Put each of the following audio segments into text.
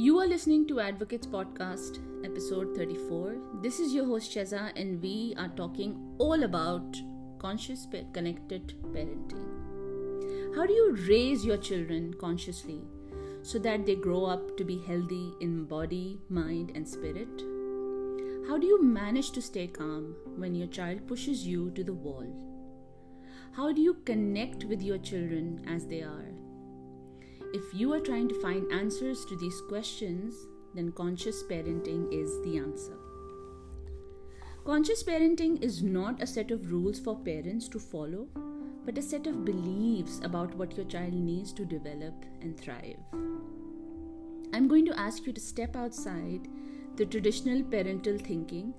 You are listening to Advocates Podcast, episode 34. This is your host Cheza, and we are talking all about conscious connected parenting. How do you raise your children consciously so that they grow up to be healthy in body, mind, and spirit? How do you manage to stay calm when your child pushes you to the wall? How do you connect with your children as they are? If you are trying to find answers to these questions, then conscious parenting is the answer. Conscious parenting is not a set of rules for parents to follow, but a set of beliefs about what your child needs to develop and thrive. I'm going to ask you to step outside the traditional parental thinking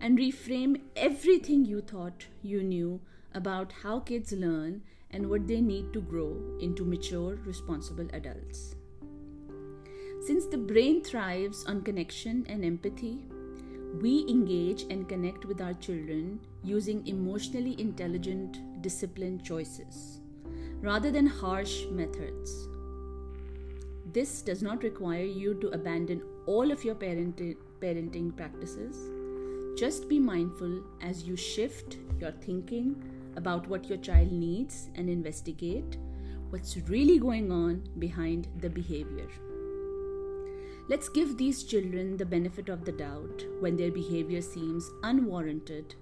and reframe everything you thought you knew about how kids learn and what they need to grow into mature, responsible adults. Since the brain thrives on connection and empathy, we engage and connect with our children using emotionally intelligent, disciplined choices rather than harsh methods. This does not require you to abandon all of your parenting, parenting practices. Just be mindful as you shift your thinking about what your child needs and investigate what's really going on behind the behavior. Let's give these children the benefit of the doubt when their behavior seems unwarranted.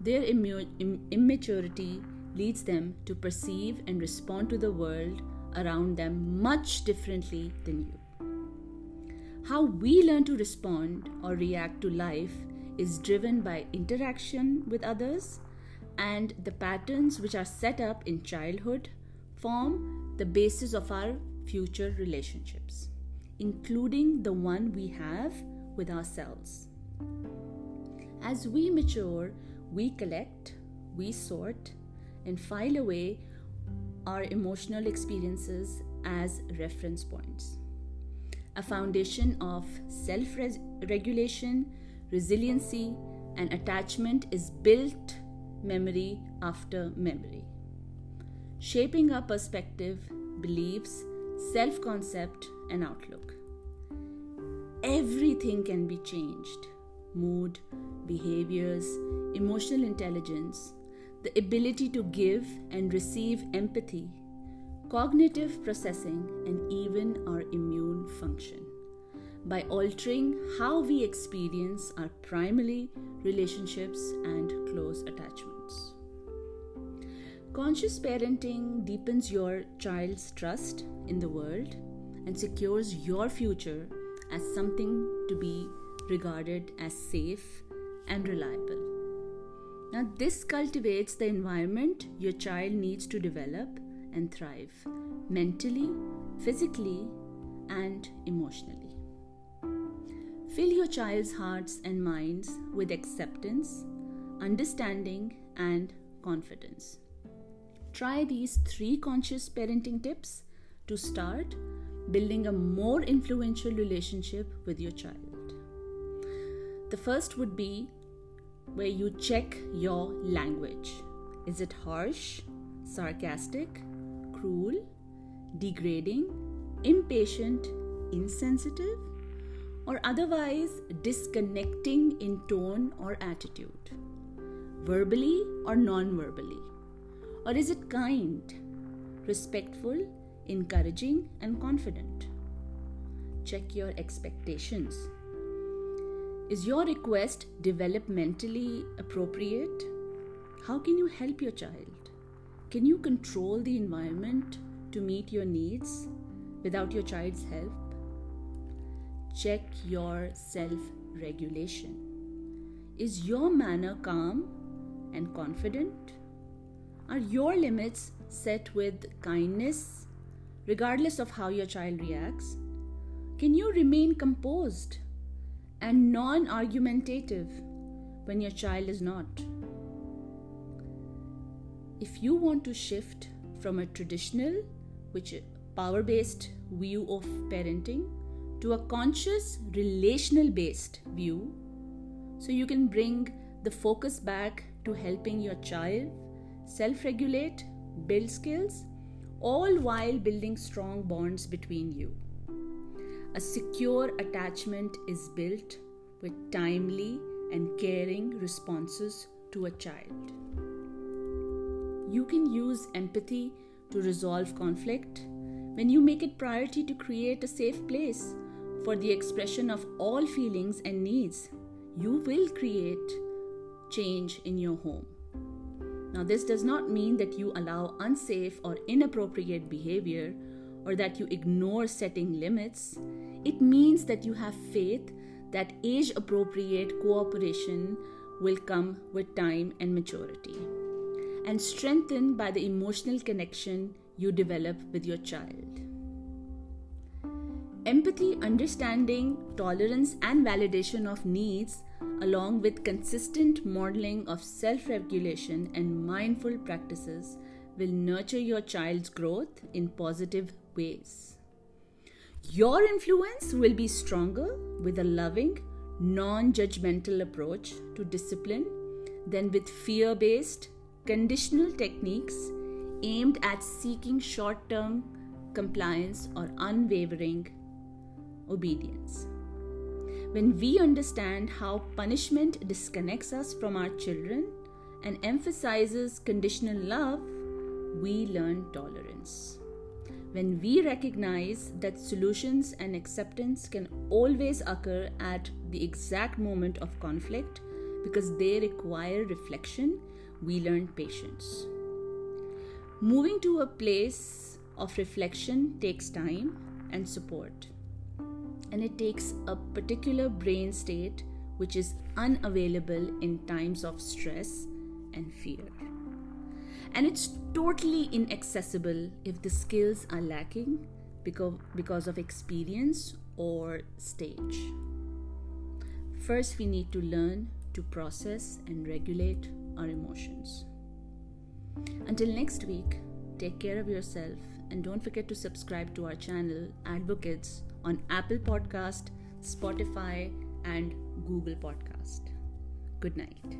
Their immu- Im- immaturity leads them to perceive and respond to the world around them much differently than you. How we learn to respond or react to life is driven by interaction with others and the patterns which are set up in childhood form the basis of our future relationships, including the one we have with ourselves. As we mature, we collect, we sort, and file away our emotional experiences as reference points. A foundation of self regulation, resiliency, and attachment is built memory after memory. Shaping our perspective, beliefs, self concept, and outlook. Everything can be changed mood, behaviors, emotional intelligence, the ability to give and receive empathy, cognitive processing, and even our immune function by altering how we experience our primary relationships and close attachments. Conscious parenting deepens your child's trust in the world and secures your future as something to be regarded as safe and reliable. Now, this cultivates the environment your child needs to develop and thrive mentally, physically, and emotionally. Fill your child's hearts and minds with acceptance, understanding, and confidence. Try these three conscious parenting tips to start building a more influential relationship with your child. The first would be where you check your language. Is it harsh, sarcastic, cruel, degrading, impatient, insensitive? Or otherwise disconnecting in tone or attitude, verbally or non verbally? Or is it kind, respectful, encouraging, and confident? Check your expectations. Is your request developmentally appropriate? How can you help your child? Can you control the environment to meet your needs without your child's help? Check your self regulation. Is your manner calm and confident? Are your limits set with kindness, regardless of how your child reacts? Can you remain composed and non argumentative when your child is not? If you want to shift from a traditional, which power based view of parenting to a conscious, relational based view so you can bring the focus back to helping your child self regulate, build skills, all while building strong bonds between you. a secure attachment is built with timely and caring responses to a child. You can use empathy to resolve conflict when you make it priority to create a safe place for the expression of all feelings and needs. You will create change in your home. Now, this does not mean that you allow unsafe or inappropriate behavior or that you ignore setting limits. It means that you have faith that age appropriate cooperation will come with time and maturity and strengthened by the emotional connection you develop with your child. Empathy, understanding, tolerance, and validation of needs along with consistent modeling of self regulation and mindful practices, will nurture your child's growth in positive ways. Your influence will be stronger with a loving, non judgmental approach to discipline than with fear based, conditional techniques aimed at seeking short term compliance or unwavering obedience. When we understand how punishment disconnects us from our children and emphasizes conditional love, we learn tolerance. When we recognize that solutions and acceptance can always occur at the exact moment of conflict because they require reflection, we learn patience. Moving to a place of reflection takes time and support and it takes a particular brain state which is unavailable in times of stress and fear. And it's totally inaccessible if the skills are lacking because, because of experience or stage. First, we need to learn to process and regulate our emotions. Until next week, take care of yourself and don't forget to subscribe to our channel, Advocates on Apple Podcast, Spotify, and Google Podcast. Good night.